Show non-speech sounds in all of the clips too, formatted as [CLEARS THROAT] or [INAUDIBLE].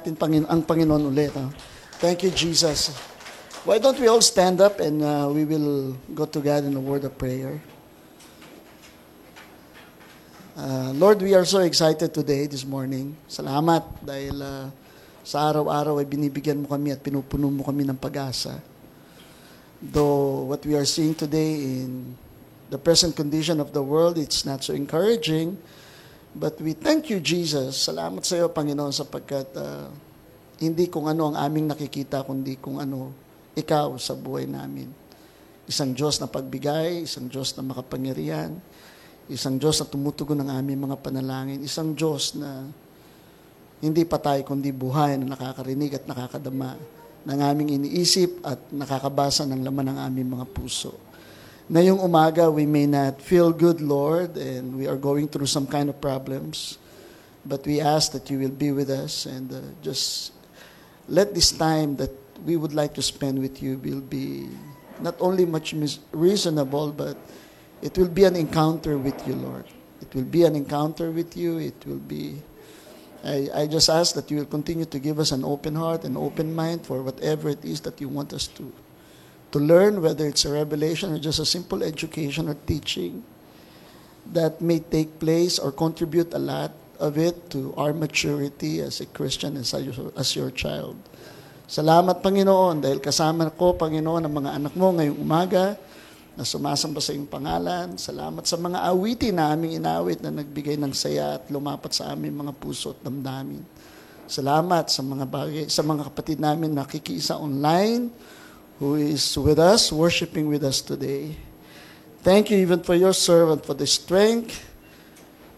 natin Pangin- ang Panginoon ulit. ah. Thank you, Jesus. Why don't we all stand up and uh, we will go together in a word of prayer. Uh, Lord, we are so excited today, this morning. Salamat dahil uh, sa araw-araw ay binibigyan mo kami at pinupuno mo kami ng pag-asa. Though what we are seeing today in the present condition of the world, it's not so encouraging. But we thank you, Jesus. Salamat sa iyo, Panginoon, sapagkat uh, hindi kung ano ang aming nakikita, kundi kung ano ikaw sa buhay namin. Isang Diyos na pagbigay, isang Diyos na makapangyarihan, isang Diyos na tumutugon ng aming mga panalangin, isang Diyos na hindi patay kundi buhay na nakakarinig at nakakadama ng aming iniisip at nakakabasa ng laman ng aming mga puso. Ngayong umaga, we may not feel good, Lord, and we are going through some kind of problems, but we ask that you will be with us and uh, just let this time that we would like to spend with you will be not only much mis- reasonable, but it will be an encounter with you, Lord. It will be an encounter with you. It will be. I, I just ask that you will continue to give us an open heart and open mind for whatever it is that you want us to to learn, whether it's a revelation or just a simple education or teaching that may take place or contribute a lot of it to our maturity as a Christian, as, a, as your child. Salamat, Panginoon, dahil kasama ko, Panginoon, ang mga anak mo ngayong umaga na sumasamba sa iyong pangalan. Salamat sa mga awitin na aming inawit na nagbigay ng saya at lumapat sa aming mga puso at damdamin. Salamat sa mga bagay, sa mga kapatid namin na kikiisa online who is with us, worshiping with us today. Thank you even for your servant, for the strength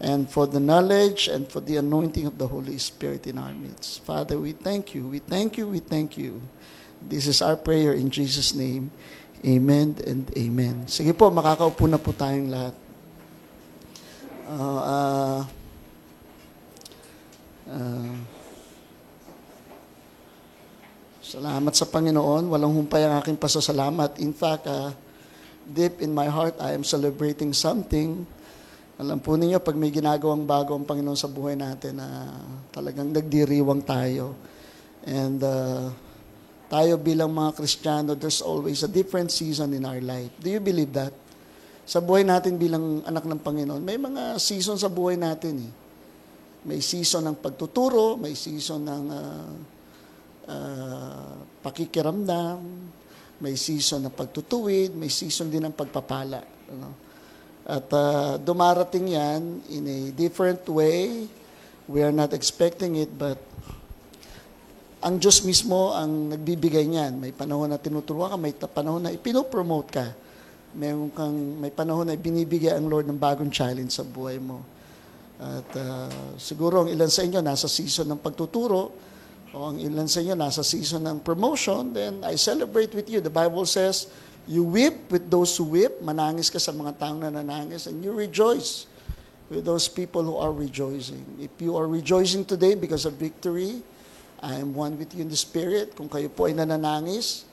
and for the knowledge and for the anointing of the Holy Spirit in our midst. Father, we thank you, we thank you, we thank you. This is our prayer in Jesus' name. Amen and amen. Sige po, makakaupo na po tayong lahat. Uh, uh, uh, salamat sa Panginoon. Walang humpay ang aking pasasalamat. In fact, uh, deep in my heart, I am celebrating something. Alam po ninyo, pag may ginagawang bago ang Panginoon sa buhay natin, na talagang nagdiriwang tayo. And uh, tayo bilang mga Kristiyano, there's always a different season in our life. Do you believe that? Sa buhay natin bilang anak ng Panginoon, may mga season sa buhay natin eh. May season ng pagtuturo, may season ng uh, uh, pakikiramdam, may season ng pagtutuwid, may season din ng pagpapala. Ano? At uh, dumarating yan in a different way. We are not expecting it, but ang Diyos mismo ang nagbibigay niyan. May panahon na tinuturuan ka, may panahon na ipinopromote ka. May, kang, may panahon na binibigay ang Lord ng bagong challenge sa buhay mo. At uh, siguro ang ilan sa inyo nasa season ng pagtuturo, o ang ilan sa inyo nasa season ng promotion, then I celebrate with you. The Bible says, you weep with those who weep, manangis ka sa mga taong na nanangis, and you rejoice with those people who are rejoicing. If you are rejoicing today because of victory, I am one with you in the Spirit. Kung kayo po ay nananangis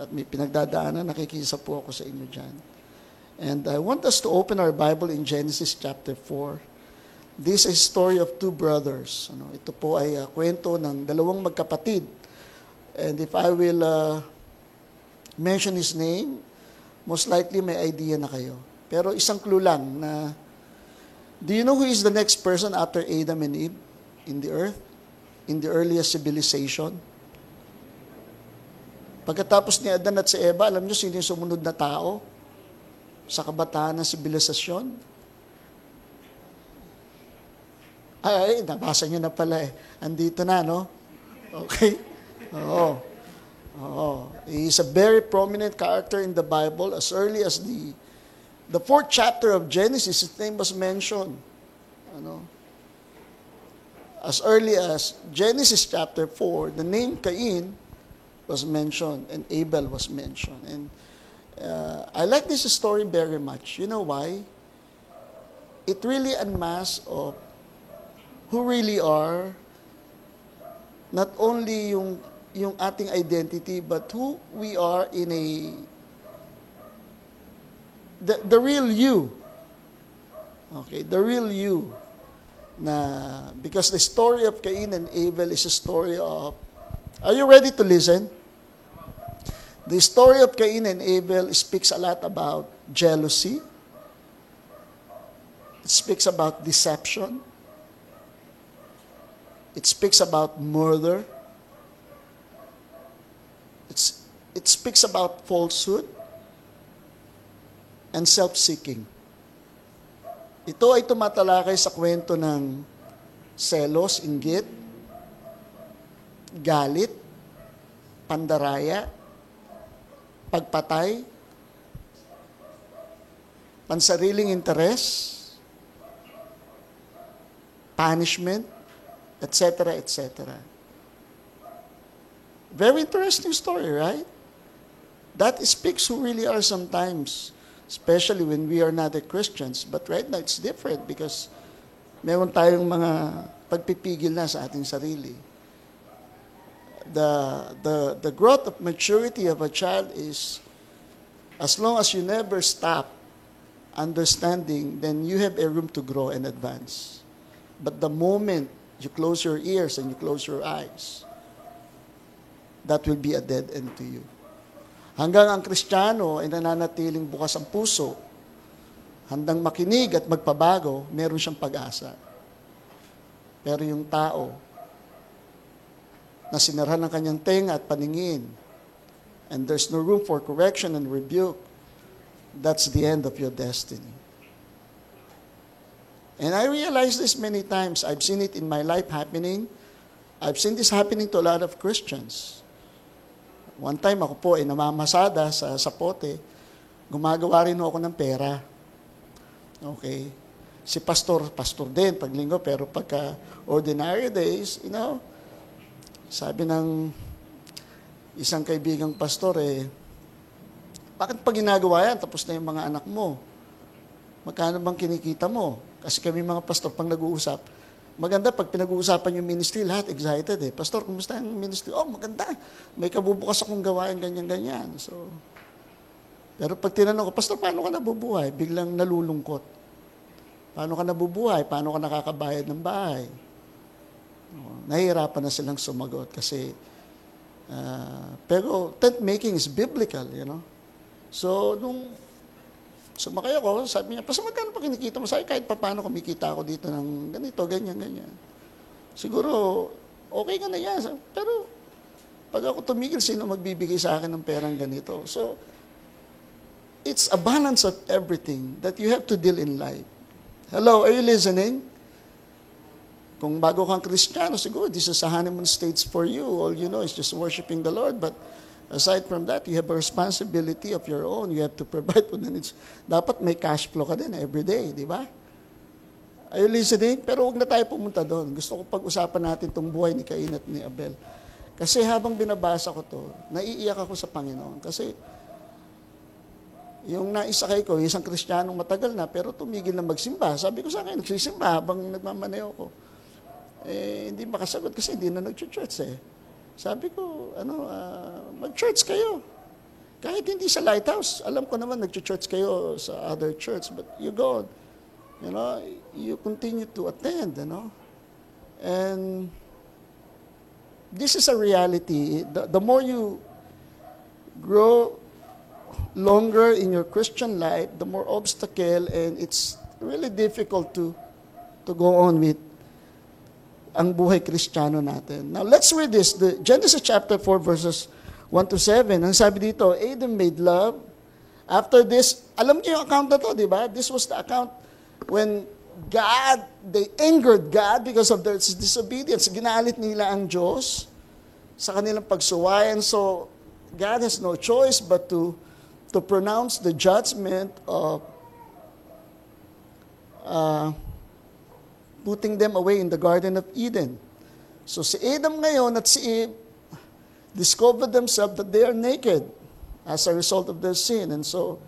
at may pinagdadaanan, nakikisa po ako sa inyo dyan. And I want us to open our Bible in Genesis chapter 4. This is a story of two brothers. Ano, ito po ay uh, kwento ng dalawang magkapatid. And if I will uh, mention his name, most likely may idea na kayo. Pero isang clue lang na, do you know who is the next person after Adam and Eve in the earth? In the earliest civilization? Pagkatapos ni Adan at si Eva, alam niyo sino yung sumunod na tao sa kabataan ng sibilisasyon? Ay, nabasa niyo na pala eh. Andito na, no? Okay? Oo. Oo. He is a very prominent character in the Bible as early as the the fourth chapter of Genesis, his name was mentioned. Ano? As early as Genesis chapter 4, the name Cain was mentioned and Abel was mentioned. And uh, I like this story very much. You know why? It really unmasks of who really are, not only yung, yung ating identity, but who we are in a, the, the real you. Okay, the real you. na because the story of Cain and Abel is a story of Are you ready to listen? The story of Cain and Abel speaks a lot about jealousy. It speaks about deception. It speaks about murder. It's, it speaks about falsehood and self-seeking. Ito ay tumatalakay sa kwento ng selos, inggit, galit, pandaraya, pagpatay, pansariling interes, punishment, etc., etc. Very interesting story, right? That speaks who really are sometimes, especially when we are not a Christians. But right now, it's different because meron tayong mga pagpipigil na sa ating sarili. The, the, the growth of maturity of a child is as long as you never stop understanding, then you have a room to grow and advance. But the moment you close your ears and you close your eyes, that will be a dead end to you. Hanggang ang Kristiyano ay nananatiling bukas ang puso, handang makinig at magpabago, meron siyang pag-asa. Pero yung tao na sinarhan ng kanyang tenga at paningin, and there's no room for correction and rebuke, that's the end of your destiny. And I realize this many times. I've seen it in my life happening. I've seen this happening to a lot of Christians. One time ako po ay namamasada sa sapote. Gumagawa rin ako ng pera. Okay. Si pastor, pastor din pag linggo, pero pagka ordinary days, you know, sabi ng isang kaibigang pastor eh, bakit pa ginagawa yan? Tapos na yung mga anak mo. Magkano bang kinikita mo? Kasi kami mga pastor, pang nag-uusap, maganda pag pinag-uusapan yung ministry, lahat excited eh. Pastor, kumusta ang ministry? Oh, maganda. May kabubukas akong gawain, ganyan-ganyan. So, pero pag tinanong ko, Pastor, paano ka nabubuhay? Biglang nalulungkot. Paano ka nabubuhay? Paano ka nakakabayad ng bahay? Nahihirapan na silang sumagot kasi uh, pero tent making is biblical, you know. So, nung Sumakay ako, sabi niya, Pastor, magkano pa kinikita mo? Sabi, kahit pa paano kumikita ako dito ng ganito, ganyan, ganyan. Siguro, okay ka na yan. Pero, pag ako tumigil, sino magbibigay sa akin ng perang ganito? So, it's a balance of everything that you have to deal in life. Hello, are you listening? Kung bago kang Kristiyano, siguro this is a honeymoon stage for you. All you know is just worshiping the Lord. But Aside from that, you have a responsibility of your own. You have to provide for the needs. Dapat may cash flow ka din every day, di ba? Are you listening? Pero huwag na tayo pumunta doon. Gusto ko pag-usapan natin itong buhay ni Cain at ni Abel. Kasi habang binabasa ko to, naiiyak ako sa Panginoon. Kasi yung naisakay ko, isang kristyanong matagal na, pero tumigil na magsimba. Sabi ko sa akin, nagsisimba habang nagmamaneho ko. Eh, hindi makasagot kasi hindi na nag-church eh. Sabi ko, ano, uh, mag-church kayo. Kahit hindi sa lighthouse. Alam ko naman, nag-church kayo sa other church. But you go, you know, you continue to attend, you know. And this is a reality. The, the more you grow longer in your Christian life, the more obstacle and it's really difficult to to go on with ang buhay kristyano natin. Now, let's read this. The Genesis chapter 4, verses 1 to 7. Ang sabi dito, Adam made love. After this, alam niyo yung account na to, di ba? This was the account when God, they angered God because of their disobedience. Ginalit nila ang Diyos sa kanilang pagsuwayan. So, God has no choice but to to pronounce the judgment of uh, putting them away in the Garden of Eden. So si Adam ngayon at si Eve discovered themselves that they are naked as a result of their sin. And so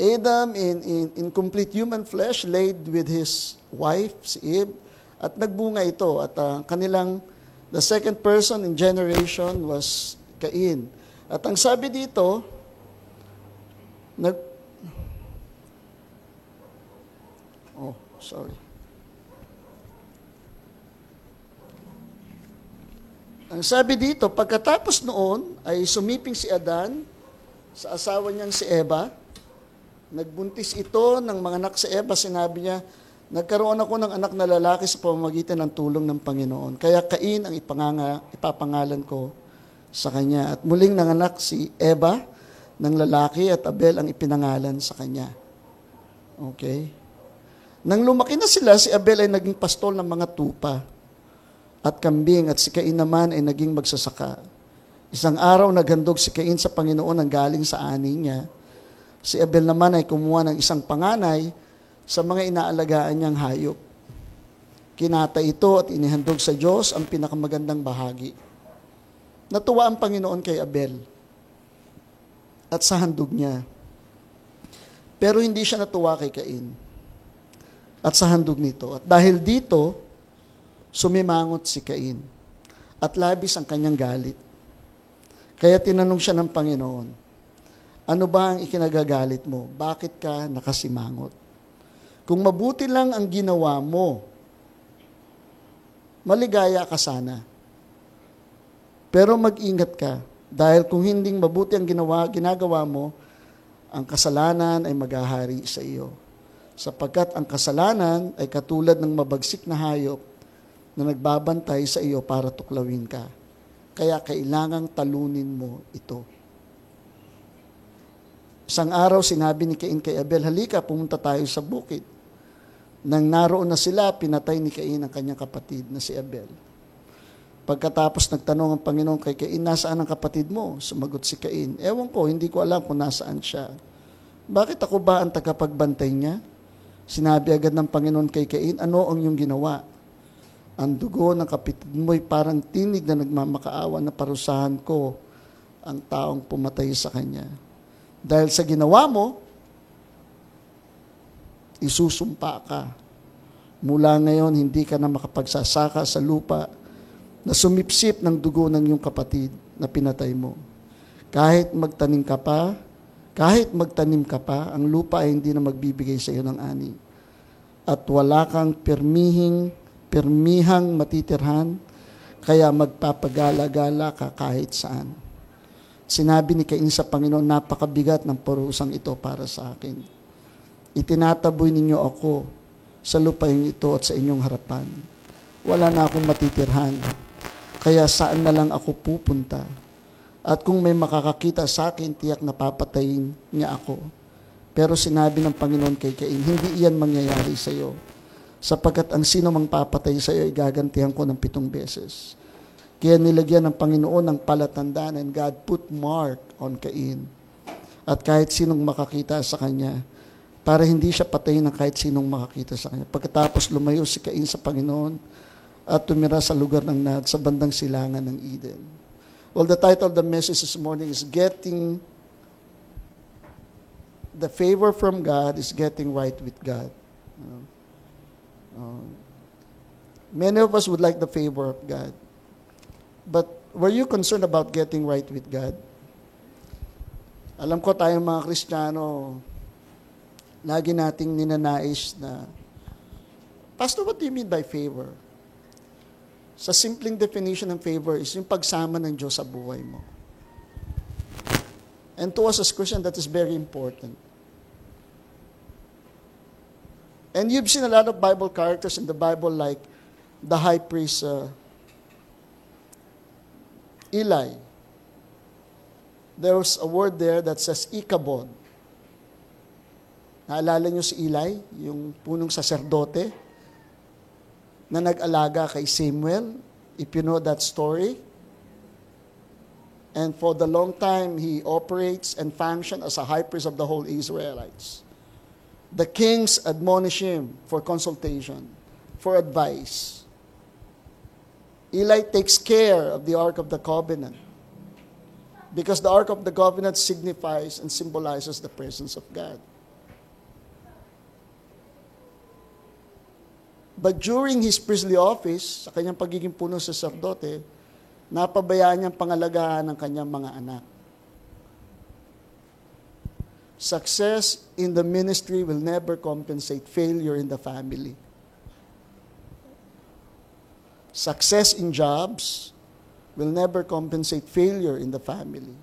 Adam in, in, in complete human flesh laid with his wife, si Eve, at nagbunga ito. At uh, kanilang, the second person in generation was Cain. At ang sabi dito, nag, oh, sorry. Ang sabi dito, pagkatapos noon ay sumiping si Adan sa asawa niyang si Eva. Nagbuntis ito ng mga anak si Eva. Sinabi niya, nagkaroon ako ng anak na lalaki sa pamamagitan ng tulong ng Panginoon. Kaya Cain ang ipanganga, ipapangalan ko sa kanya. At muling nanganak si Eva ng lalaki at Abel ang ipinangalan sa kanya. Okay? Nang lumaki na sila, si Abel ay naging pastol ng mga tupa at kambing at si Cain naman ay naging magsasaka. Isang araw naghandog si Cain sa Panginoon ang galing sa ani niya. Si Abel naman ay kumuha ng isang panganay sa mga inaalagaan niyang hayop. Kinata ito at inihandog sa Diyos ang pinakamagandang bahagi. Natuwa ang Panginoon kay Abel at sa handog niya. Pero hindi siya natuwa kay Cain at sa handog nito. At dahil dito, sumimangot si Cain at labis ang kanyang galit. Kaya tinanong siya ng Panginoon, ano ba ang ikinagagalit mo? Bakit ka nakasimangot? Kung mabuti lang ang ginawa mo, maligaya ka sana. Pero mag-ingat ka dahil kung hindi mabuti ang ginawa, ginagawa mo, ang kasalanan ay maghahari sa iyo. Sapagkat ang kasalanan ay katulad ng mabagsik na hayop na nagbabantay sa iyo para tuklawin ka. Kaya kailangang talunin mo ito. Isang araw sinabi ni Cain kay Abel, halika pumunta tayo sa bukid. Nang naroon na sila, pinatay ni Cain ang kanyang kapatid na si Abel. Pagkatapos nagtanong ang Panginoon kay Cain, nasaan ang kapatid mo? Sumagot si Cain, ewan ko, hindi ko alam kung nasaan siya. Bakit ako ba ang tagapagbantay niya? Sinabi agad ng Panginoon kay Cain, ano ang iyong ginawa? Ang dugo ng kapitid mo'y parang tinig na nagmamakaawa na parusahan ko ang taong pumatay sa kanya. Dahil sa ginawa mo, isusumpa ka. Mula ngayon, hindi ka na makapagsasaka sa lupa na sumipsip ng dugo ng iyong kapatid na pinatay mo. Kahit magtanim ka pa, kahit magtanim ka pa, ang lupa ay hindi na magbibigay sa iyo ng ani. At wala kang permihing permihang matitirhan, kaya magpapagala-gala ka kahit saan. Sinabi ni Cain sa Panginoon, napakabigat ng parusang ito para sa akin. Itinataboy ninyo ako sa lupain ito at sa inyong harapan. Wala na akong matitirhan, kaya saan na lang ako pupunta? At kung may makakakita sa akin, tiyak na papatayin niya ako. Pero sinabi ng Panginoon kay Cain, hindi iyan mangyayari sa iyo sapagkat ang sino mang papatay sa iyo, igagantihan ko ng pitong beses. Kaya nilagyan ng Panginoon ng palatandaan and God put mark on Cain. At kahit sinong makakita sa kanya, para hindi siya patayin ng kahit sinong makakita sa kanya. Pagkatapos lumayo si Cain sa Panginoon at tumira sa lugar ng Nad sa bandang silangan ng Eden. Well, the title of the message this morning is Getting the favor from God is getting right with God. You know? Uh, many of us would like the favor of God. But were you concerned about getting right with God? Alam ko tayong mga Kristiyano, lagi nating ninanais na, Pastor, what do you mean by favor? Sa simpleng definition ng favor is yung pagsama ng Diyos sa buhay mo. And to us as Christian, that is very important. And you've seen a lot of Bible characters in the Bible like the high priest uh, Eli. There was a word there that says Ikabod. Naalala niyo si Eli, yung punong saserdote na nag-alaga kay Samuel, if you know that story. And for the long time, he operates and functions as a high priest of the whole Israelites the kings admonish him for consultation, for advice. Eli takes care of the Ark of the Covenant because the Ark of the Covenant signifies and symbolizes the presence of God. But during his priestly office, sa kanyang pagiging punong sacerdote, napabayaan niyang pangalagaan ng kanyang mga anak. Success in the ministry will never compensate failure in the family. Success in jobs will never compensate failure in the family.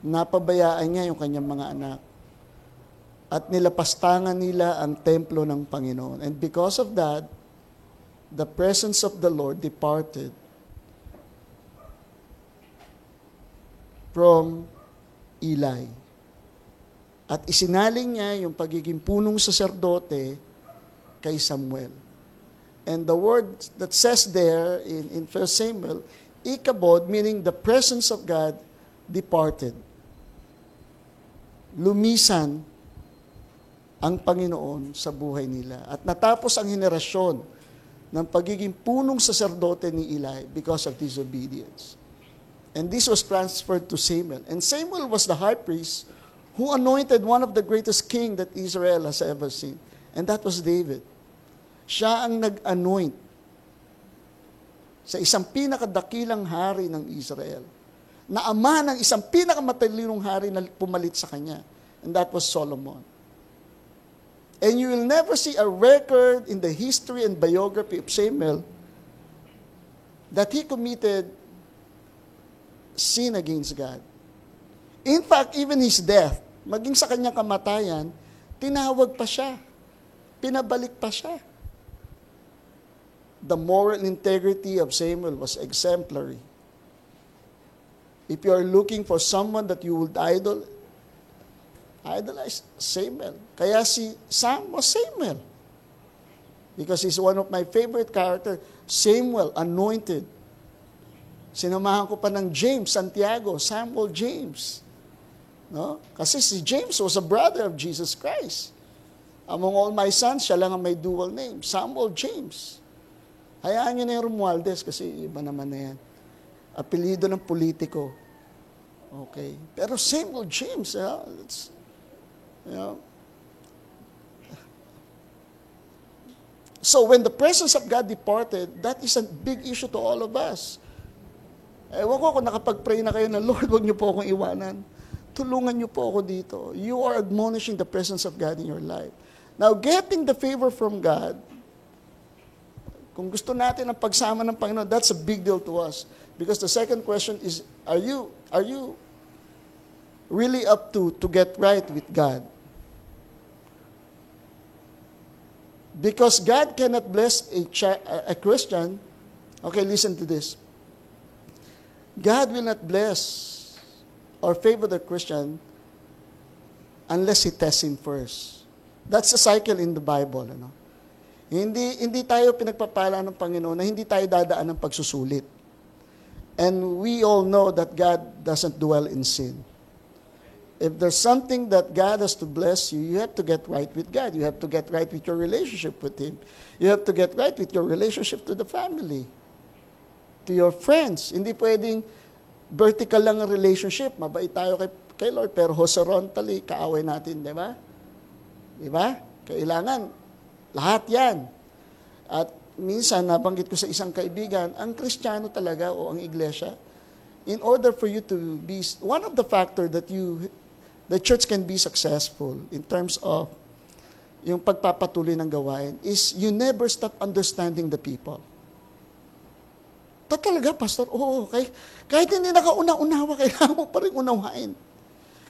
Napabayaan niya yung kanyang mga anak. At nilapastangan nila ang templo ng Panginoon. And because of that, the presence of the Lord departed from Eli. At isinaling niya yung pagiging punong saserdote kay Samuel. And the word that says there in, in 1 Samuel, Ikabod, meaning the presence of God, departed. Lumisan ang Panginoon sa buhay nila. At natapos ang henerasyon ng pagiging punong saserdote ni Eli because of disobedience. And this was transferred to Samuel. And Samuel was the high priest who anointed one of the greatest king that Israel has ever seen. And that was David. Siya ang nag-anoint sa isang pinakadakilang hari ng Israel na ama ng isang pinakamatalinong hari na pumalit sa kanya. And that was Solomon. And you will never see a record in the history and biography of Samuel that he committed sin against God. In fact, even his death, maging sa kanyang kamatayan, tinawag pa siya. Pinabalik pa siya the moral integrity of Samuel was exemplary. If you are looking for someone that you would idol, idolize Samuel. Kaya si Sam was Samuel. Because he's one of my favorite character. Samuel, anointed. Sinamahan ko pa ng James, Santiago, Samuel James. No? Kasi si James was a brother of Jesus Christ. Among all my sons, siya lang ang may dual name, Samuel James. Hayaan nyo na yung Romualdez kasi iba naman na yan. Apelido ng politiko. Okay. Pero same old James. Yeah? It's, you know. So when the presence of God departed, that is a big issue to all of us. Ewan ko kung nakapag-pray na kayo na, Lord, huwag niyo po akong iwanan. Tulungan niyo po ako dito. You are admonishing the presence of God in your life. Now, getting the favor from God kung gusto natin ang pagsama ng Panginoon, that's a big deal to us. Because the second question is, are you, are you really up to, to get right with God? Because God cannot bless a, a Christian. Okay, listen to this. God will not bless or favor the Christian unless he tests him first. That's a cycle in the Bible. Know? Hindi, hindi tayo pinagpapala ng Panginoon na hindi tayo dadaan ng pagsusulit. And we all know that God doesn't dwell in sin. If there's something that God has to bless you, you have to get right with God. You have to get right with your relationship with Him. You have to get right with your relationship to the family, to your friends. Hindi pwedeng vertical lang ang relationship. Mabait tayo kay, kay Lord, pero horizontally, kaaway natin, di ba? Di ba? Kailangan lahat yan. At minsan, nabanggit ko sa isang kaibigan, ang kristyano talaga o ang iglesia, in order for you to be, one of the factor that you, the church can be successful in terms of yung pagpapatuloy ng gawain is you never stop understanding the people. Ito talaga, Pastor. Oo, kahit, kahit hindi nakauna-unawa, [LAUGHS] kailangan mo pa rin unawain.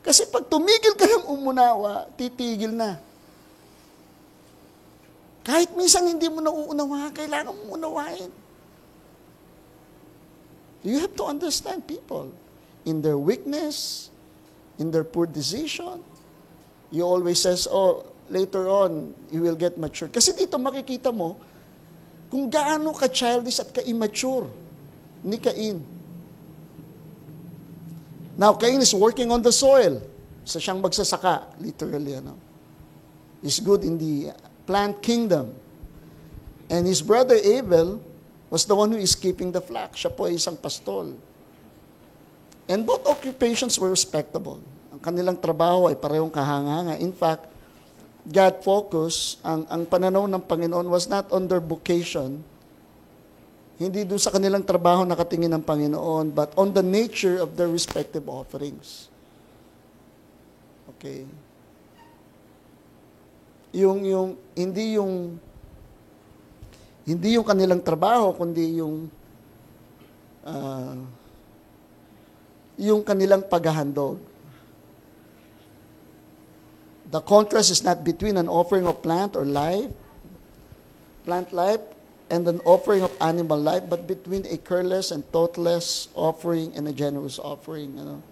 Kasi pag tumigil ka ng umunawa, titigil na. Kahit minsan hindi mo nauunawahan, kailangan mo unawain. You have to understand people in their weakness, in their poor decision. You always says, oh, later on, you will get mature. Kasi dito makikita mo kung gaano ka-childish at ka-immature ni Cain. Now, Cain is working on the soil. Sa siyang magsasaka, literally, ano. Is good in the plant kingdom. And his brother Abel was the one who is keeping the flock. Siya po ay isang pastol. And both occupations were respectable. Ang kanilang trabaho ay parehong kahanganga. In fact, God focus, ang, ang pananaw ng Panginoon was not on their vocation, hindi doon sa kanilang trabaho nakatingin ng Panginoon, but on the nature of their respective offerings. Okay yung yung hindi yung hindi yung kanilang trabaho kundi yung ah, yung kanilang paghahandog. The contrast is not between an offering of plant or life, plant life, and an offering of animal life, but between a careless and thoughtless offering and a generous offering. Ano?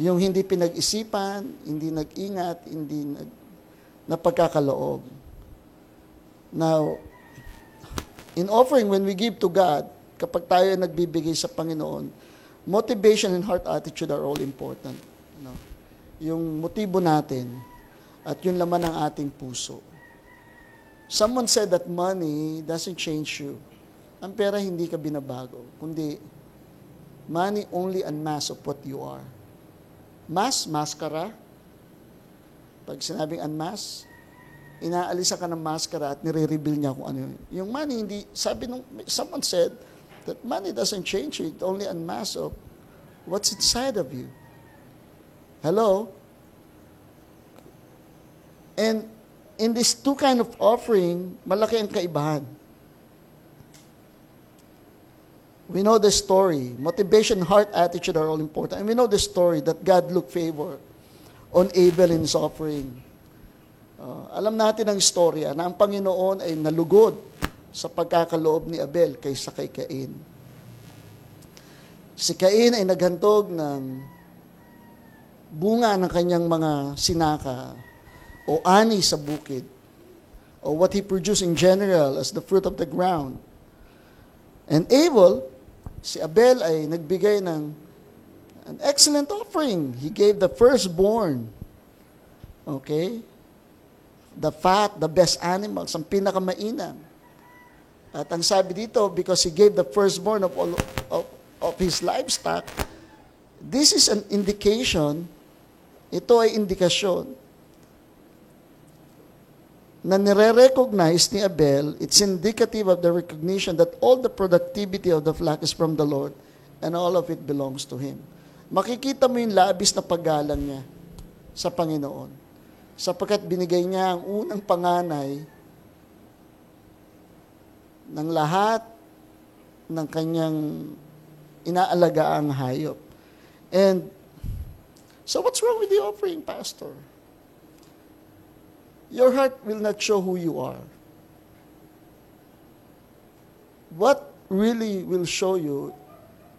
Yung hindi pinag-isipan, hindi nag-ingat, hindi nag, na pagkakaloob. Now, in offering, when we give to God, kapag tayo ay nagbibigay sa Panginoon, motivation and heart attitude are all important. Ano? Yung motibo natin at yung laman ng ating puso. Someone said that money doesn't change you. Ang pera hindi ka binabago, kundi money only unmasks of what you are. Mas, maskara. Pag sinabing unmask, inaalisa ka ng maskara at nire-reveal niya kung ano yun. Yung money, hindi, sabi nung, someone said that money doesn't change you, it only unmasks of what's inside of you. Hello? And in this two kind of offering, malaki ang kaibahan. We know the story. Motivation, heart, attitude are all important. And we know the story that God looked favor on Abel in his offering. Uh, alam natin ang istorya na ang Panginoon ay nalugod sa pagkakaloob ni Abel kaysa kay Cain. Si Cain ay naghantog ng bunga ng kanyang mga sinaka o ani sa bukid or what he produced in general as the fruit of the ground. And Abel, si Abel ay nagbigay ng an excellent offering. He gave the firstborn. Okay? The fat, the best animals, ang pinakamainam. At ang sabi dito, because he gave the firstborn of all of, of his livestock, this is an indication, ito ay indikasyon, na nire-recognize ni Abel, it's indicative of the recognition that all the productivity of the flock is from the Lord and all of it belongs to Him. Makikita mo yung labis na paggalang niya sa Panginoon. Sapagkat binigay niya ang unang panganay ng lahat ng kanyang inaalagaang hayop. And so what's wrong with the offering, Pastor? Your heart will not show who you are. What really will show you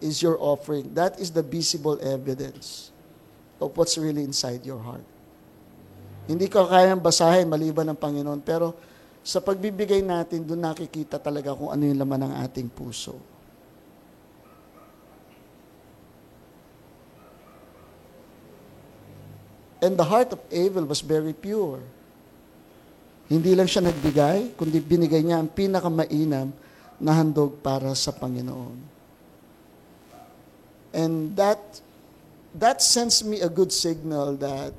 is your offering. That is the visible evidence of what's really inside your heart. Hindi ko kayang basahin maliban ng Panginoon, pero sa pagbibigay natin, doon nakikita talaga kung ano yung laman ng ating puso. And the heart of Abel was very pure. Hindi lang siya nagbigay, kundi binigay niya ang pinakamainam na handog para sa Panginoon. And that that sends me a good signal that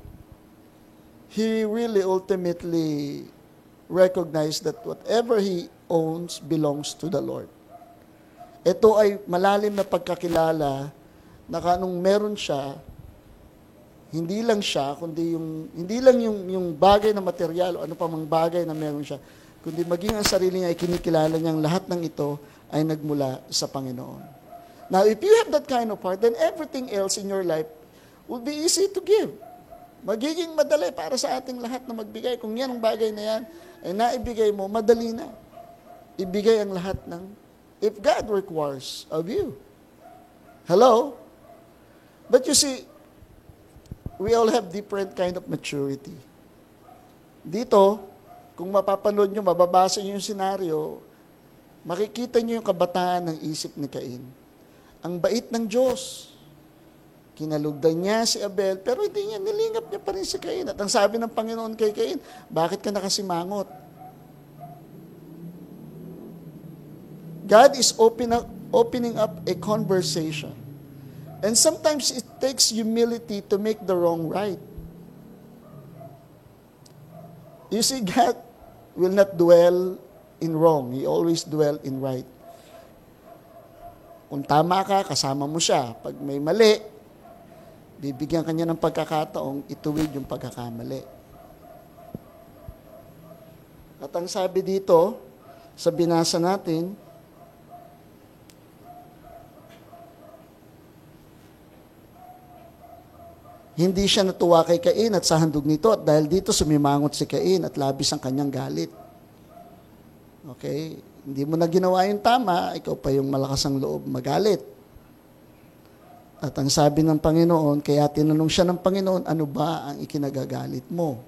he really ultimately recognized that whatever he owns belongs to the Lord. Ito ay malalim na pagkakilala na kanong meron siya, hindi lang siya, kundi yung, hindi lang yung, yung bagay na material o ano pa mang bagay na meron siya, kundi maging ang sarili niya ay kinikilala niyang lahat ng ito ay nagmula sa Panginoon. Now, if you have that kind of heart, then everything else in your life will be easy to give. Magiging madali para sa ating lahat na magbigay. Kung yan ang bagay na yan ay naibigay mo, madali na. Ibigay ang lahat ng, if God requires of you. Hello? But you see, we all have different kind of maturity. Dito, kung mapapanood nyo, mababasa nyo yung senaryo, makikita nyo yung kabataan ng isip ni Cain. Ang bait ng Diyos. Kinalugdan niya si Abel, pero hindi niya, nilingap niya pa rin si Cain. At ang sabi ng Panginoon kay Cain, bakit ka nakasimangot? God is open opening up a conversation. And sometimes it takes humility to make the wrong right. You see, God will not dwell in wrong. He always dwell in right. Kung tama ka, kasama mo siya. Pag may mali, bibigyan kanya ng pagkakataong ituwid yung pagkakamali. At ang sabi dito, sa binasa natin, Hindi siya natuwa kay Cain at sa handog nito at dahil dito sumimangot si Cain at labis ang kanyang galit. Okay? Hindi mo na ginawa yung tama, ikaw pa yung malakas ang loob magalit. At ang sabi ng Panginoon, kaya tinanong siya ng Panginoon, ano ba ang ikinagagalit mo?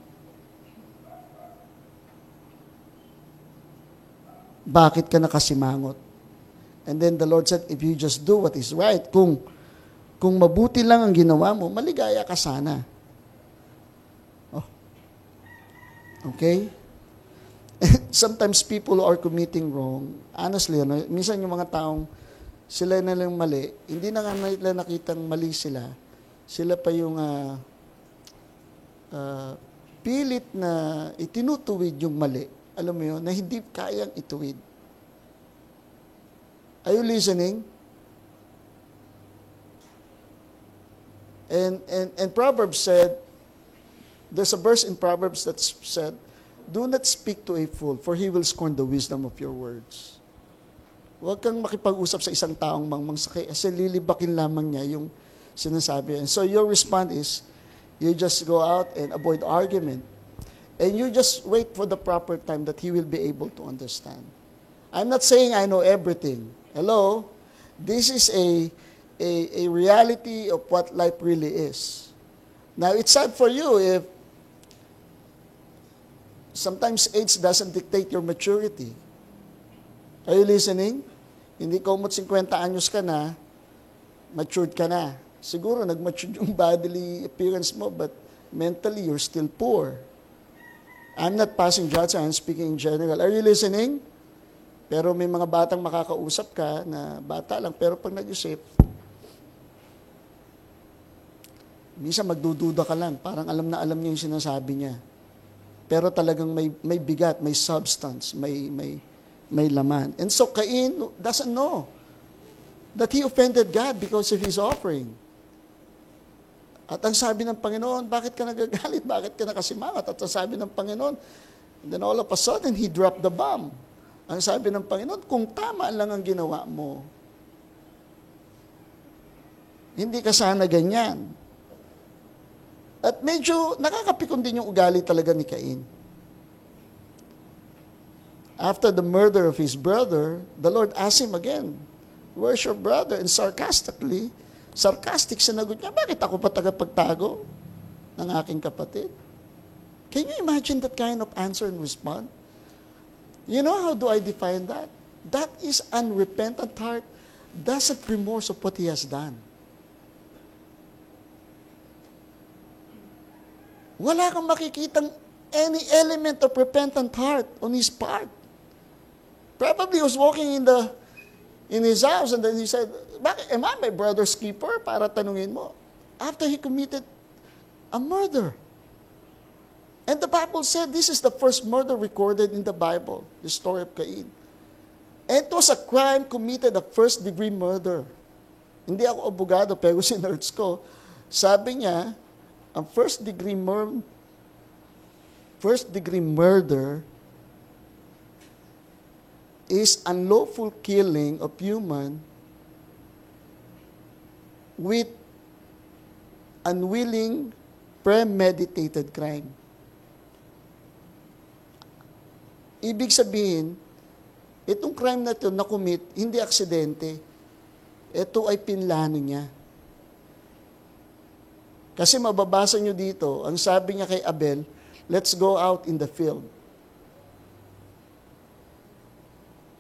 Bakit ka nakasimangot? And then the Lord said, if you just do what is right, kung kung mabuti lang ang ginawa mo, maligaya ka sana. Oh. Okay? [LAUGHS] Sometimes people are committing wrong. Honestly, ano, minsan yung mga taong sila na lang mali, hindi na nga nila nakitang mali sila. Sila pa yung uh, uh, pilit na itinutuwid yung mali. Alam mo yun, na hindi kayang ituwid. Are you listening? And, and, and Proverbs said, there's a verse in Proverbs that said, Do not speak to a fool, for he will scorn the wisdom of your words. Huwag kang makipag-usap sa isang taong mangmangsakay kasi lilibakin lamang niya yung sinasabi. And so your response is, you just go out and avoid argument. And you just wait for the proper time that he will be able to understand. I'm not saying I know everything. Hello? This is a a, a reality of what life really is. Now, it's sad for you if sometimes age doesn't dictate your maturity. Are you listening? Hindi ko umot 50 anyos ka na, matured ka na. Siguro nag-mature yung [LAUGHS] bodily appearance mo, but mentally you're still poor. I'm not passing judgment, I'm speaking in general. Are you listening? Pero may mga batang makakausap ka na bata lang, pero pag nag-isip, Minsan magdududa ka lang, parang alam na alam niya yung sinasabi niya. Pero talagang may, may bigat, may substance, may, may, may laman. And so Cain doesn't know that he offended God because of his offering. At ang sabi ng Panginoon, bakit ka nagagalit? [LAUGHS] Bakit ka nakasimangat? At ang sabi ng Panginoon, and then all of a sudden, he dropped the bomb. Ang sabi ng Panginoon, kung tama lang ang ginawa mo, hindi ka sana ganyan. At medyo nakakapikon din yung ugali talaga ni Cain. After the murder of his brother, the Lord asked him again, Where's your brother? And sarcastically, sarcastic sinagot niya, bakit ako pa tagapagtago ng aking kapatid? Can you imagine that kind of answer and response? You know how do I define that? That is unrepentant heart. That's a remorse of what he has done. Wala kang makikitang any element of repentant heart on his part. Probably he was walking in the in his house and then he said, Bakit, am I my brother's keeper? Para tanungin mo. After he committed a murder. And the Bible said this is the first murder recorded in the Bible, the story of Cain. And it was a crime committed, a first degree murder. Hindi ako abogado, pero [LAUGHS] sinerts ko. Sabi niya, ang first degree murder, first degree murder is unlawful killing of human with unwilling premeditated crime. Ibig sabihin, itong crime na ito na commit, hindi aksidente. Ito ay pinlano niya. Kasi mababasa nyo dito, ang sabi niya kay Abel, let's go out in the field.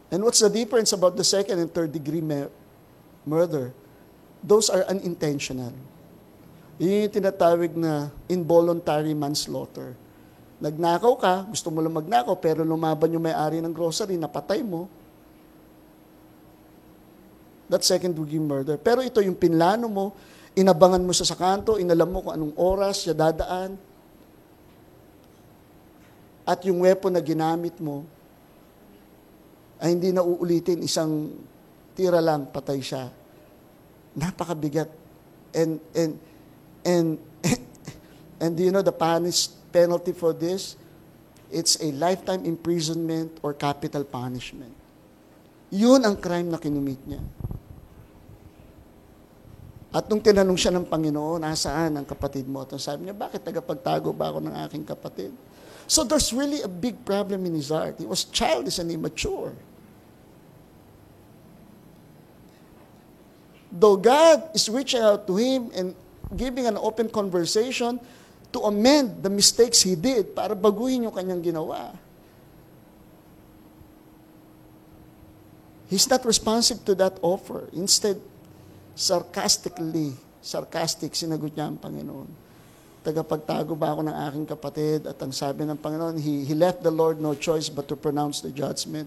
And what's the difference about the second and third degree murder? Those are unintentional. Yun yung tinatawag na involuntary manslaughter. Nagnakaw ka, gusto mo lang magnakaw, pero lumaban yung may-ari ng grocery, napatay mo. That's second degree murder. Pero ito yung pinlano mo, Inabangan mo sa kanto, inalam mo kung anong oras siya dadaan. At yung weapon na ginamit mo, ay hindi na uulitin, isang tira lang, patay siya. Napakabigat. And, and, and, [LAUGHS] and do you know the punish, penalty for this? It's a lifetime imprisonment or capital punishment. Yun ang crime na kinumit niya. At nung tinanong siya ng Panginoon, nasaan ang kapatid mo? At sabi niya, bakit tagapagtago ba ako ng aking kapatid? So there's really a big problem in his heart. He was childish and immature. Though God is reaching out to him and giving an open conversation to amend the mistakes he did para baguhin yung kanyang ginawa. He's not responsive to that offer. Instead, sarcastically, sarcastic, sinagot niya ang Panginoon. Tagapagtago ba ako ng aking kapatid? At ang sabi ng Panginoon, he, he left the Lord no choice but to pronounce the judgment.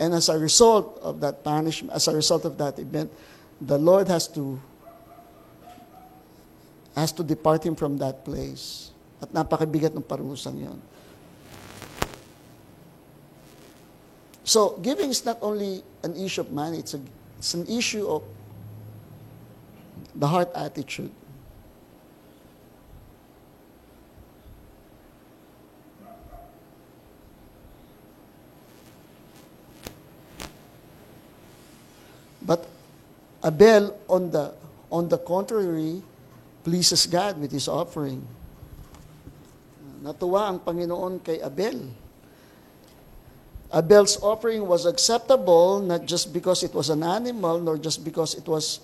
And as a result of that punishment, as a result of that event, the Lord has to has to depart him from that place. At napakabigat ng parusang yon. So, giving is not only an issue of money, it's, a, it's an issue of the heart attitude. But Abel, on the, on the contrary, pleases God with his offering. Natuwa ang Panginoon kay Abel. Abel's offering was acceptable not just because it was an animal, nor just because it was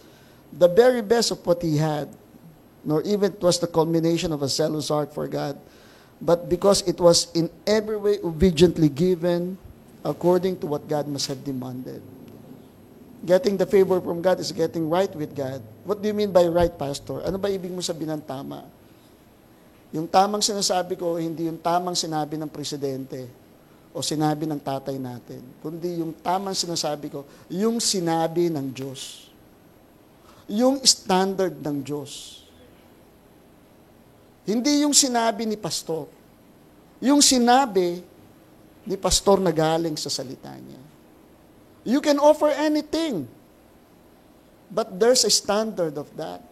the very best of what he had, nor even it was the culmination of a zealous heart for God, but because it was in every way obediently given according to what God must have demanded. Getting the favor from God is getting right with God. What do you mean by right, Pastor? Ano ba ibig mo sabihin ng tama? Yung tamang sinasabi ko, hindi yung tamang sinabi ng presidente o sinabi ng tatay natin, kundi yung tamang sinasabi ko, yung sinabi ng Diyos. Yung standard ng Diyos. Hindi yung sinabi ni pastor. Yung sinabi ni pastor na galing sa salita niya. You can offer anything. But there's a standard of that.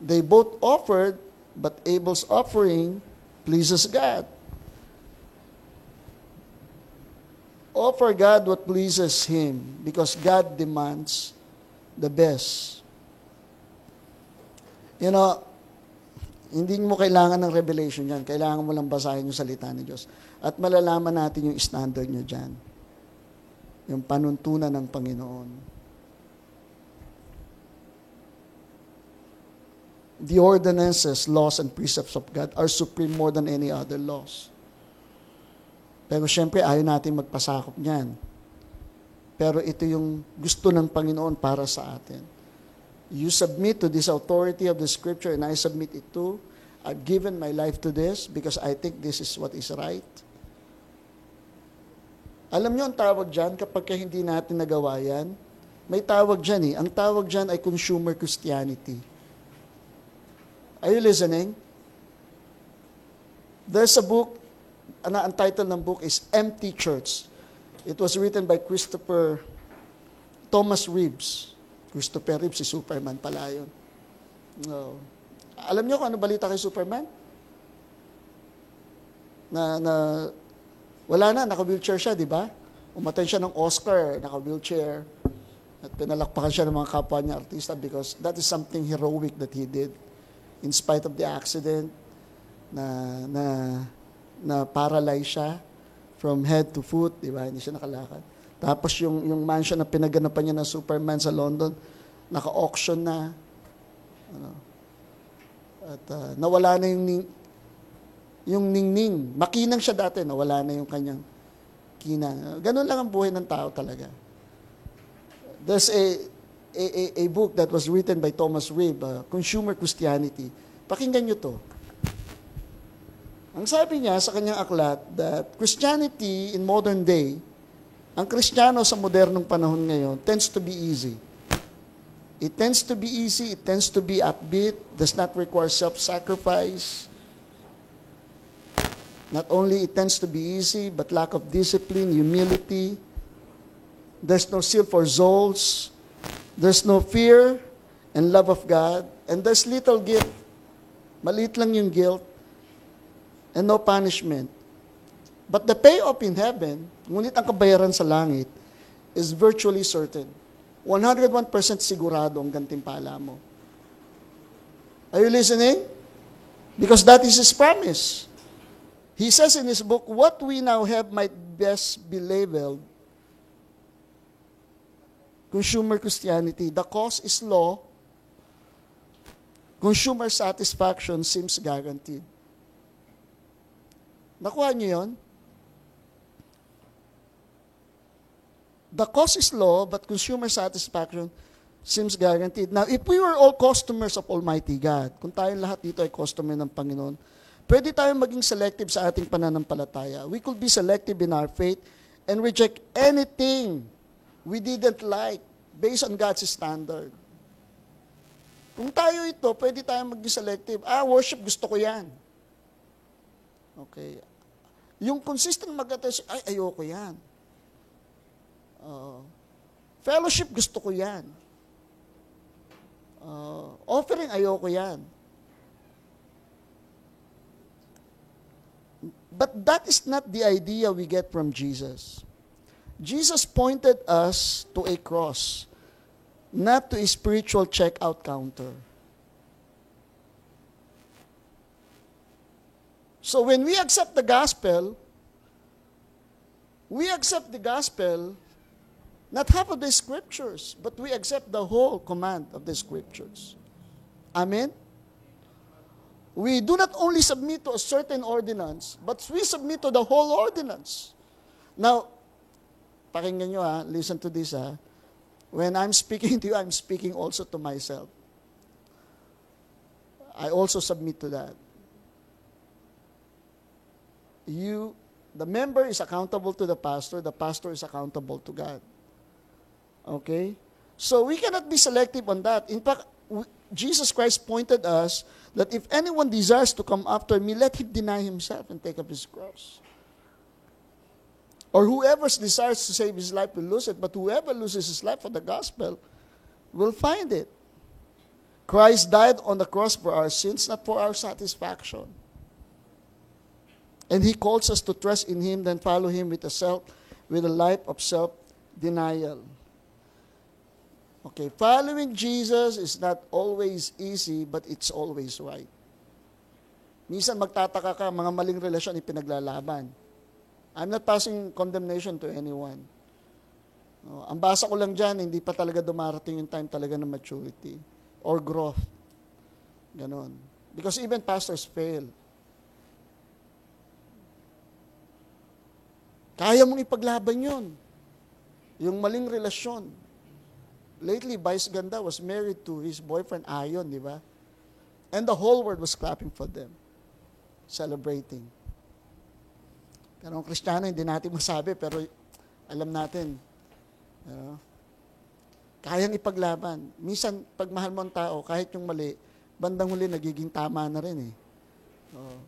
They both offered, but Abel's offering pleases God. Offer God what pleases Him because God demands the best. You know, hindi mo kailangan ng revelation yan. Kailangan mo lang basahin yung salita ni Diyos. At malalaman natin yung standard nyo dyan. Yung panuntunan ng Panginoon. The ordinances, laws, and precepts of God are supreme more than any other laws. Pero syempre, ayaw natin magpasakop niyan. Pero ito yung gusto ng Panginoon para sa atin. You submit to this authority of the Scripture and I submit it too. I've given my life to this because I think this is what is right. Alam niyo ang tawag dyan kapag hindi natin nagawa yan? May tawag dyan eh. Ang tawag dyan ay consumer Christianity. Are you listening? There's a book, ang title ng book is Empty Church. It was written by Christopher Thomas Reeves. Christopher Reeves, si Superman pala yun. No. Alam niyo kung ano balita kay Superman? Na, na wala na, naka-wheelchair siya, di ba? Umatay siya ng Oscar, naka-wheelchair. At pinalakpakan siya ng mga kapwa niya artista because that is something heroic that he did. In spite of the accident, na, na, na paralyze siya from head to foot, di ba? Hindi siya nakalakad. Tapos yung, yung mansion na pinaganapan niya ng Superman sa London, naka-auction na. Ano. At uh, nawala na yung, ning, yung ningning. Makinang siya dati, nawala na yung kanyang kinang. Ganun lang ang buhay ng tao talaga. There's a, a, a, a book that was written by Thomas Reeve, uh, Consumer Christianity. Pakinggan nyo to. Ang sabi niya sa kanyang aklat that Christianity in modern day ang Kristiyano sa modernong panahon ngayon tends to be easy. It tends to be easy, it tends to be upbeat, does not require self-sacrifice. Not only it tends to be easy, but lack of discipline, humility. There's no zeal for souls. There's no fear and love of God. And there's little guilt. Maliit lang yung guilt. And no punishment. But the payoff in heaven, ngunit ang kabayaran sa langit, is virtually certain. 101% sigurado ang gantimpala mo. Are you listening? Because that is His promise. He says in His book, what we now have might best be labeled consumer Christianity. The cause is law. Consumer satisfaction seems guaranteed. Nakuha niyo yun? The cause is law, but consumer satisfaction seems guaranteed. Now, if we were all customers of Almighty God, kung tayong lahat dito ay customer ng Panginoon, pwede tayong maging selective sa ating pananampalataya. We could be selective in our faith and reject anything we didn't like based on God's standard. Kung tayo ito, pwede tayong maging selective. Ah, worship, gusto ko yan. Okay. Yung consistent mag ay, ayoko yan. Uh, fellowship, gusto ko yan. Uh, offering, ayoko yan. But that is not the idea we get from Jesus. Jesus pointed us to a cross, not to a spiritual checkout counter. So when we accept the gospel, we accept the gospel not half of the scriptures, but we accept the whole command of the scriptures. Amen? We do not only submit to a certain ordinance, but we submit to the whole ordinance. Now, pakinggan nyo ha, listen to this ha. When I'm speaking [LAUGHS] to you, I'm speaking also to myself. I also submit to that. You, the member is accountable to the pastor, the pastor is accountable to God. Okay? So we cannot be selective on that. In fact, Jesus Christ pointed us that if anyone desires to come after me, let him deny himself and take up his cross. Or whoever desires to save his life will lose it, but whoever loses his life for the gospel will find it. Christ died on the cross for our sins, not for our satisfaction. And he calls us to trust in him, then follow him with a self, with a life of self-denial. Okay, following Jesus is not always easy, but it's always right. Minsan magtataka ka, mga maling relasyon ipinaglalaban. I'm not passing condemnation to anyone. No, ang basa ko lang dyan, hindi pa talaga dumarating yung time talaga ng maturity or growth. Ganon. Because even pastors fail. Kaya mong ipaglaban yun. Yung maling relasyon. Lately, Vice Ganda was married to his boyfriend Ayon, di ba? And the whole world was clapping for them. Celebrating. Pero ang Kristiyano, hindi natin masabi, pero alam natin, you know, kayang ipaglaban. Minsan, pag mahal mo ang tao, kahit yung mali, bandang huli nagiging tama na rin eh. Oh.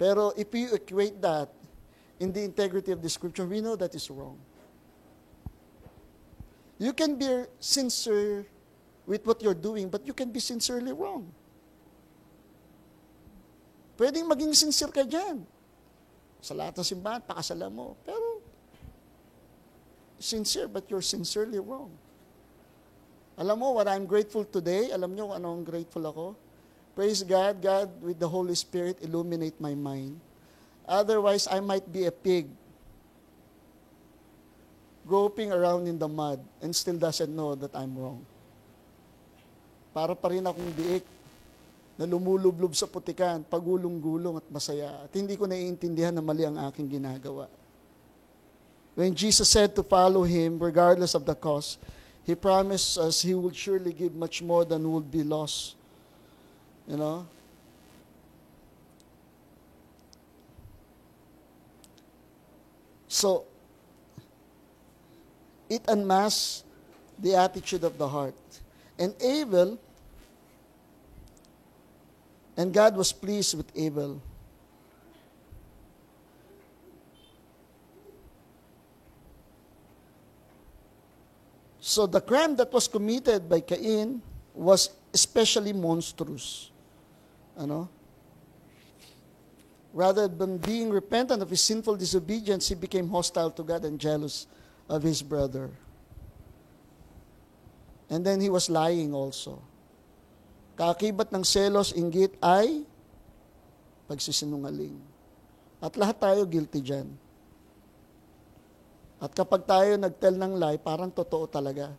Pero if you equate that in the integrity of the scripture, we know that is wrong. You can be sincere with what you're doing, but you can be sincerely wrong. Pwedeng maging sincere ka dyan. Sa lahat ng simbahan, pakasala mo. Pero, sincere, but you're sincerely wrong. Alam mo, what I'm grateful today, alam nyo ano ang grateful ako? Praise God, God, with the Holy Spirit, illuminate my mind. Otherwise, I might be a pig groping around in the mud and still doesn't know that I'm wrong. Para pa rin akong biik na lumulublob sa putikan, pagulong-gulong at masaya. At hindi ko naiintindihan na mali ang aking ginagawa. When Jesus said to follow Him, regardless of the cost, He promised us He would surely give much more than would be lost. You know? So, it unmasks the attitude of the heart. And Abel, and God was pleased with Abel. So the crime that was committed by Cain was especially monstrous. Ano? Rather than being repentant of his sinful disobedience, he became hostile to God and jealous of his brother. And then he was lying also. Kaakibat ng selos, inggit ay pagsisinungaling. At lahat tayo guilty dyan. At kapag tayo nagtell ng lie, parang totoo talaga.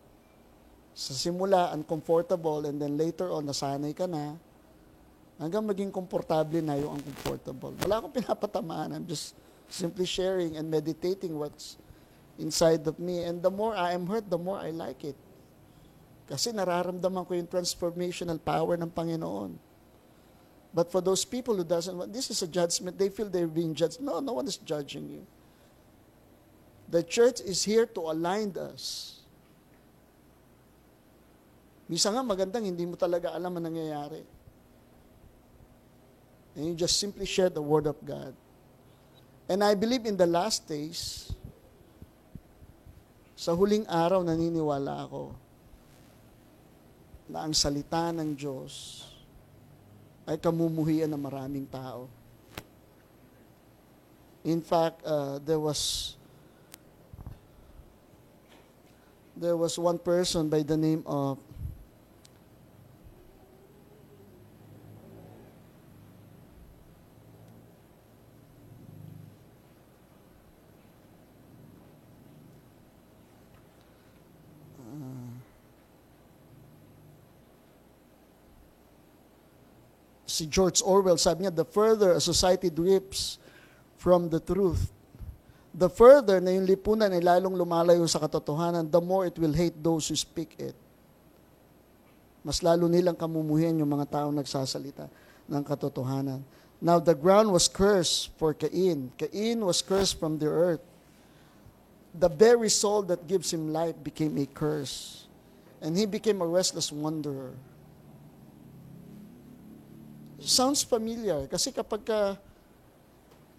Sa simula, uncomfortable, and then later on, nasanay ka na, hanggang maging komportable na yung uncomfortable. Wala akong pinapatamaan. I'm just simply sharing and meditating what's inside of me. And the more I am hurt, the more I like it. Kasi nararamdaman ko yung transformational power ng Panginoon. But for those people who doesn't want, this is a judgment. They feel they're being judged. No, no one is judging you. The church is here to align us. Misa nga magandang hindi mo talaga alam ang nangyayari. And you just simply share the Word of God. And I believe in the last days, sa huling araw naniniwala ako na ang salita ng Diyos ay kamumuhian ng maraming tao. In fact, uh, there was there was one person by the name of si George Orwell, sabi niya, the further a society drifts from the truth, the further na yung lipunan ay lalong lumalayo sa katotohanan, the more it will hate those who speak it. Mas lalo nilang kamumuhin yung mga taong nagsasalita ng katotohanan. Now the ground was cursed for Cain. Cain was cursed from the earth. The very soul that gives him life became a curse. And he became a restless wanderer sounds familiar kasi kapag ka,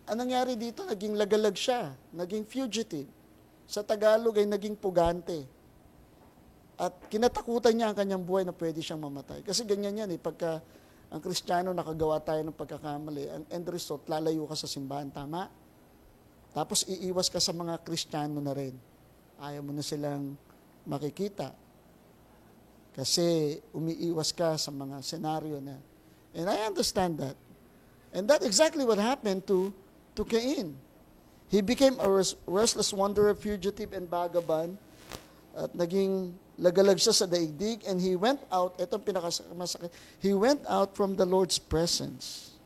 ang nangyari dito, naging lagalag siya, naging fugitive. Sa Tagalog ay naging pugante. At kinatakutan niya ang kanyang buhay na pwede siyang mamatay. Kasi ganyan yan eh, pagka ang Kristiyano nakagawa tayo ng pagkakamali, ang end result, lalayo ka sa simbahan, tama? Tapos iiwas ka sa mga Kristiyano na rin. Ayaw mo na silang makikita. Kasi umiiwas ka sa mga senaryo na And I understand that. And that's exactly what happened to, to Cain. He became a restless wanderer, fugitive, and vagabond. At naging lagalag siya sa daigdig and he went out, ito ang pinakamasakit, he went out from the Lord's presence.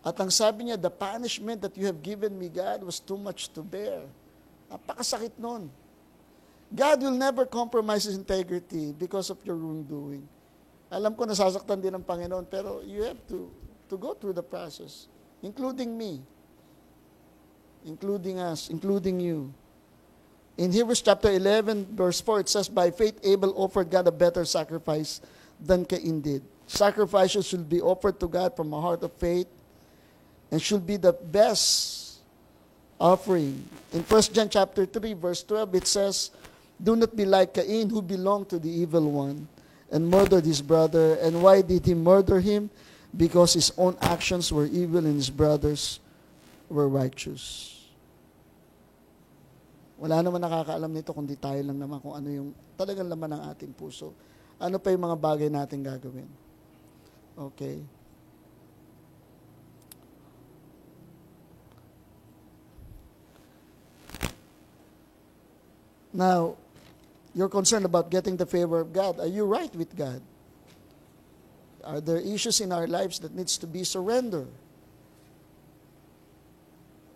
At ang sabi niya, the punishment that you have given me, God, was too much to bear. Napakasakit nun. God will never compromise His integrity because of your wrongdoing. Alam ko nasasaktan din ng Panginoon, pero you have to, to go through the process, including me, including us, including you. In Hebrews chapter 11, verse 4, it says, By faith Abel offered God a better sacrifice than Cain did. Sacrifices should be offered to God from a heart of faith and should be the best offering. In 1 John chapter 3, verse 12, it says, Do not be like Cain, who belonged to the evil one and murdered his brother. And why did he murder him? Because his own actions were evil and his brothers were righteous. Wala naman nakakaalam nito kundi tayo lang naman kung ano yung talagang laman ng ating puso. Ano pa yung mga bagay natin gagawin? Okay. Now, you're concerned about getting the favor of God. Are you right with God? Are there issues in our lives that needs to be surrendered?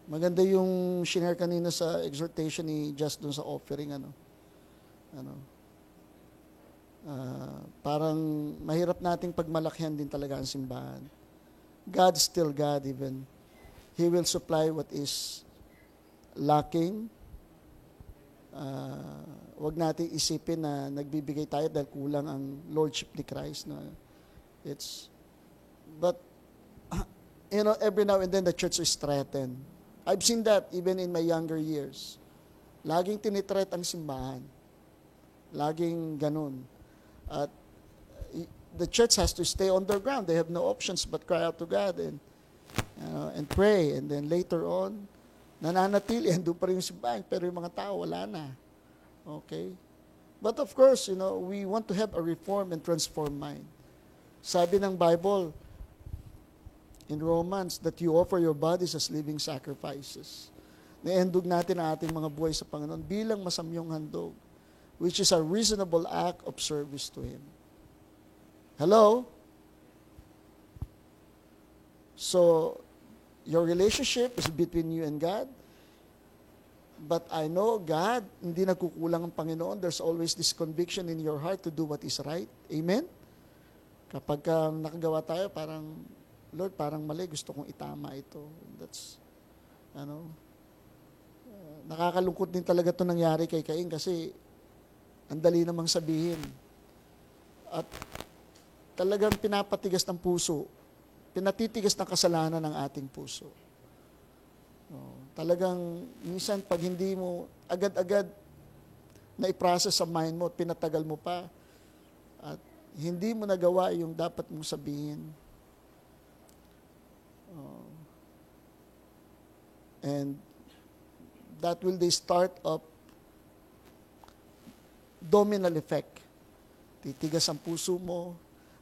Maganda yung shinare kanina sa exhortation ni Just dun sa offering ano. Ano? Uh, parang mahirap nating pagmalakyan din talaga ang simbahan. God still God even. He will supply what is lacking. Uh, wag natin isipin na nagbibigay tayo dahil kulang ang lordship ni Christ na it's but [CLEARS THROAT] you know every now and then the church is threatened. I've seen that even in my younger years. Laging tinitreat ang simbahan. Laging ganun. At the church has to stay on their ground. They have no options but cry out to God and uh, and pray. And then later on nananatili, [LAUGHS] andun pa rin yung simbahan, pero yung mga tao, wala na. Okay? But of course, you know, we want to have a reform and transform mind. Sabi ng Bible, in Romans, that you offer your bodies as living sacrifices. Naendog natin ang ating mga buhay sa Panginoon bilang masamyong handog, which is a reasonable act of service to Him. Hello? So, your relationship is between you and God. But I know God, hindi nagkukulang ang Panginoon. There's always this conviction in your heart to do what is right. Amen? Kapag uh, nakagawa tayo, parang, Lord, parang mali, gusto kong itama ito. That's, ano, uh, nakakalungkot din talaga ito nangyari kay Cain kasi ang dali namang sabihin. At talagang pinapatigas ng puso, pinatitigas ng kasalanan ng ating puso. Oh, talagang minsan pag hindi mo agad-agad na i-process sa mind mo at pinatagal mo pa at hindi mo nagawa yung dapat mong sabihin. Oh, and that will they start up dominal effect. Titigas ang puso mo,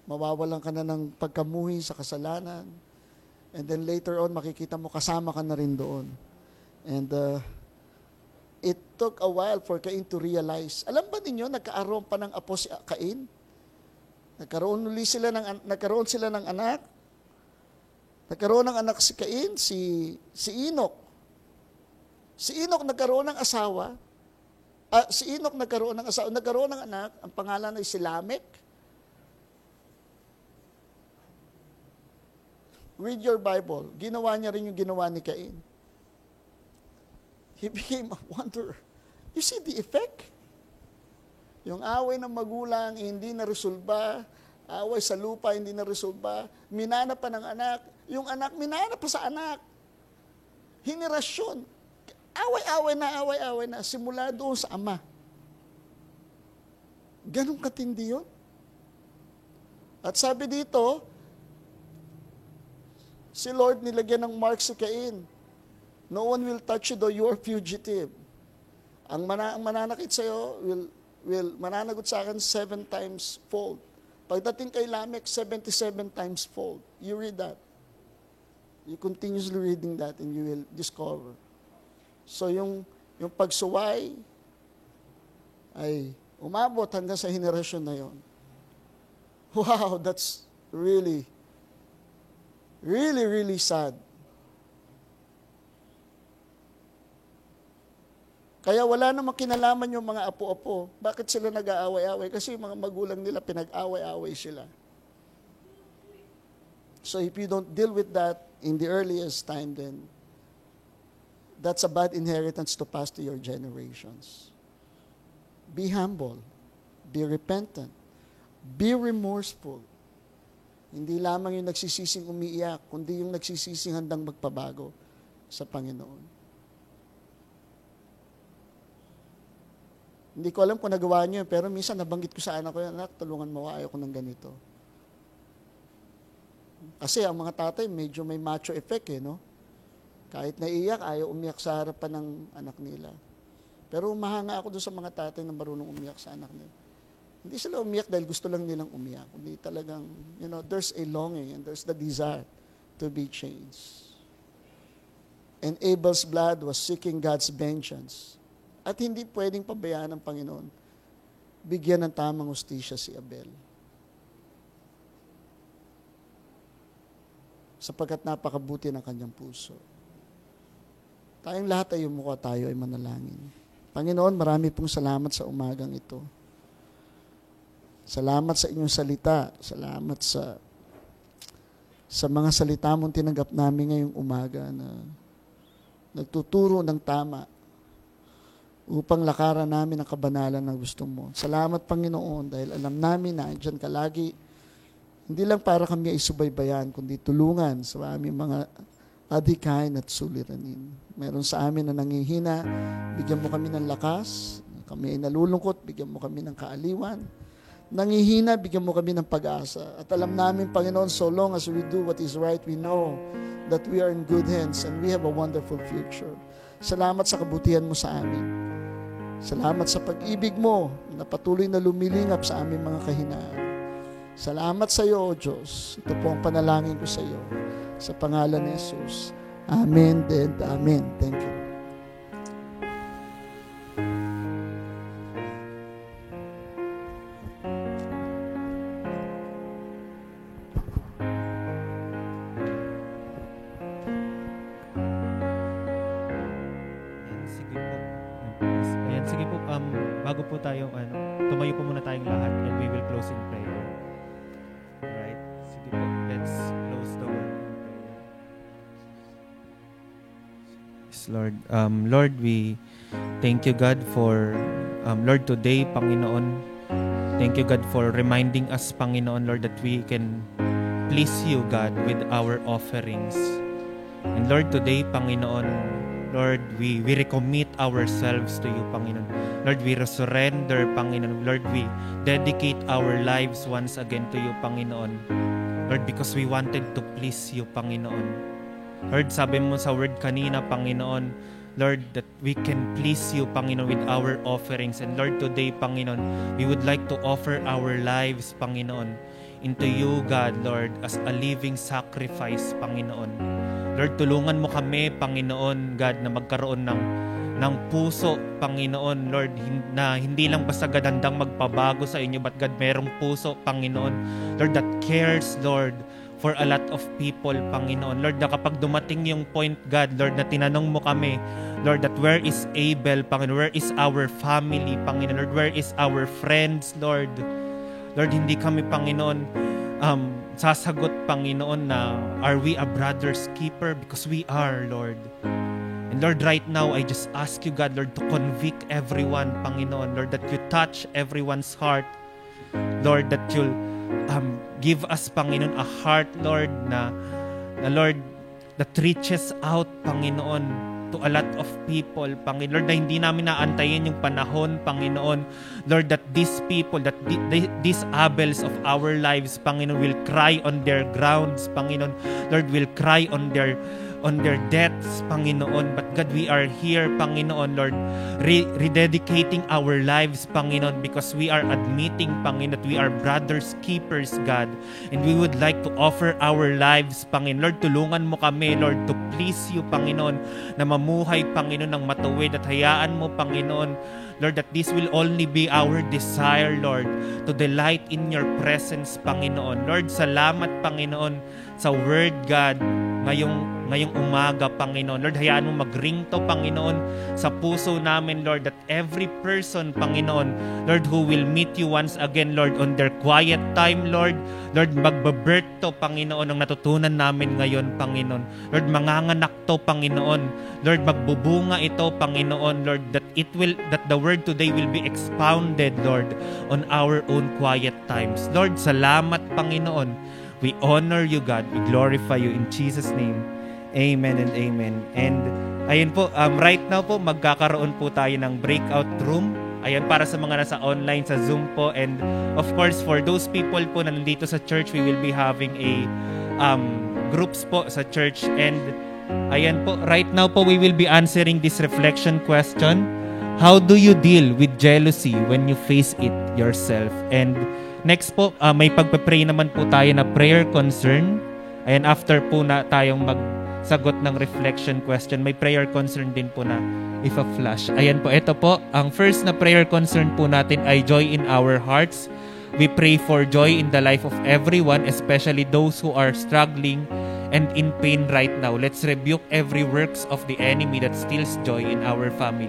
mawawalan ka na ng pagkamuhi sa kasalanan, And then later on, makikita mo, kasama ka na rin doon. And uh, it took a while for Cain to realize. Alam ba ninyo, nagkaaroon pa ng apo si Cain? Nagkaroon uli sila ng, nagkaroon sila ng anak. Nagkaroon ng anak si Cain, si, si Enoch. Si Enoch nagkaroon ng asawa. Uh, si Enoch nagkaroon ng asawa, nagkaroon ng anak, ang pangalan ay si Lamech. Read your Bible. Ginawa niya rin yung ginawa ni Cain. He [LAUGHS] became a wanderer. You see the effect? Yung away ng magulang, hindi na resolba. Away sa lupa, hindi na resolba. Minana pa ng anak. Yung anak, minana pa sa anak. Henerasyon. Away-away na, away-away na. Simula doon sa ama. Ganong katindi yun. At sabi dito, Si Lord nilagyan ng mark si Cain. No one will touch you though you are fugitive. Ang, mana, ang mananakit sa'yo will, will mananagot sa akin seven times fold. Pagdating kay Lamech, 77 times fold. You read that. You continuously reading that and you will discover. So yung, yung pagsuway ay umabot hanggang sa henerasyon na yon. Wow, that's really Really, really sad. Kaya wala namang kinalaman yung mga apo-apo. Bakit sila nag-aaway-away? Kasi yung mga magulang nila pinag-away-away sila. So if you don't deal with that in the earliest time, then that's a bad inheritance to pass to your generations. Be humble. Be repentant. Be remorseful. Hindi lamang yung nagsisising umiiyak, kundi yung nagsisising handang magpabago sa Panginoon. Hindi ko alam kung nagawa niyo, pero minsan nabanggit ko sa anak ko, anak, tulungan mo, ayaw ko ng ganito. Kasi ang mga tatay, medyo may macho effect eh, no? Kahit naiiyak, ayaw umiyak sa harapan ng anak nila. Pero umahanga ako doon sa mga tatay na marunong umiyak sa anak nila. Hindi sila umiyak dahil gusto lang nilang umiyak. Hindi talagang, you know, there's a longing and there's the desire to be changed. And Abel's blood was seeking God's vengeance. At hindi pwedeng pabayaan ng Panginoon. Bigyan ng tamang ustisya si Abel. Sapagkat napakabuti ng kanyang puso. Tayong lahat ay umukha tayo ay manalangin. Panginoon, marami pong salamat sa umagang ito. Salamat sa inyong salita. Salamat sa sa mga salita mong tinanggap namin ngayong umaga na nagtuturo ng tama upang lakaran namin ang kabanalan na gusto mo. Salamat, Panginoon, dahil alam namin na andyan ka lagi, hindi lang para kami ay subaybayan, kundi tulungan sa aming mga adikain at suliranin. Meron sa amin na nangihina, bigyan mo kami ng lakas, kami ay nalulungkot, bigyan mo kami ng kaaliwan, nangihina, bigyan mo kami ng pag-asa. At alam namin, Panginoon, so long as we do what is right, we know that we are in good hands and we have a wonderful future. Salamat sa kabutihan mo sa amin. Salamat sa pag-ibig mo na patuloy na lumilingap sa aming mga kahinaan. Salamat sa iyo, O Diyos. Ito po ang panalangin ko sa iyo. Sa pangalan ni Jesus. Amen and Amen. Thank you. Lord, we thank you, God, for, um, Lord, today, Panginoon, thank you, God, for reminding us, Panginoon, Lord, that we can please you, God, with our offerings. And Lord, today, Panginoon, Lord, we, we recommit ourselves to you, Panginoon. Lord, we surrender, Panginoon. Lord, we dedicate our lives once again to you, Panginoon. Lord, because we wanted to please you, Panginoon. Lord, sabi mo sa word kanina, Panginoon, Lord, that we can please you, Panginoon, with our offerings. And Lord, today, Panginoon, we would like to offer our lives, Panginoon, into you, God, Lord, as a living sacrifice, Panginoon. Lord, tulungan mo kami, Panginoon, God, na magkaroon ng ng puso, Panginoon, Lord, na hindi lang basta gadandang magpabago sa inyo, but God, merong puso, Panginoon, Lord, that cares, Lord, for a lot of people, Panginoon. Lord, na kapag dumating yung point, God, Lord, na tinanong mo kami, Lord, that where is Abel, Panginoon? Where is our family, Panginoon? Lord, where is our friends, Lord? Lord, hindi kami, Panginoon, um, sasagot, Panginoon, na are we a brother's keeper? Because we are, Lord. And Lord, right now, I just ask you, God, Lord, to convict everyone, Panginoon. Lord, that you touch everyone's heart. Lord, that you'll um, give us, Panginoon, a heart, Lord, na, na Lord, that reaches out, Panginoon, to a lot of people, Panginoon. Lord, na hindi namin naantayin yung panahon, Panginoon. Lord, that these people, that the- these Abels of our lives, Panginoon, will cry on their grounds, Panginoon. Lord, will cry on their on their deaths, Panginoon. But God, we are here, Panginoon, Lord, re- rededicating our lives, Panginoon, because we are admitting, Panginoon, we are brothers keepers, God. And we would like to offer our lives, Panginoon. Lord, tulungan mo kami, Lord, to please you, Panginoon, na mamuhay, Panginoon, ng matuwid at hayaan mo, Panginoon, Lord, that this will only be our desire, Lord, to delight in your presence, Panginoon. Lord, salamat, Panginoon, sa word, God, ngayong ngayong umaga, Panginoon. Lord, hayaan mo mag-ring to, Panginoon, sa puso namin, Lord, that every person, Panginoon, Lord, who will meet you once again, Lord, on their quiet time, Lord, Lord, magbabirth to, Panginoon, ang natutunan namin ngayon, Panginoon. Lord, manganganak to, Panginoon. Lord, magbubunga ito, Panginoon, Lord, that it will, that the word today will be expounded, Lord, on our own quiet times. Lord, salamat, Panginoon. We honor you, God. We glorify you in Jesus' name. Amen and amen. And ayun po, um, right now po, magkakaroon po tayo ng breakout room. Ayan, para sa mga nasa online, sa Zoom po. And of course, for those people po na nandito sa church, we will be having a um, groups po sa church. And ayan po, right now po, we will be answering this reflection question. How do you deal with jealousy when you face it yourself? And next po, uh, may pagpe-pray naman po tayo na prayer concern. Ayan, after po na tayong magsagot ng reflection question, may prayer concern din po na if a flash. Ayan po, ito po, ang first na prayer concern po natin ay joy in our hearts. We pray for joy in the life of everyone, especially those who are struggling and in pain right now. Let's rebuke every works of the enemy that steals joy in our family.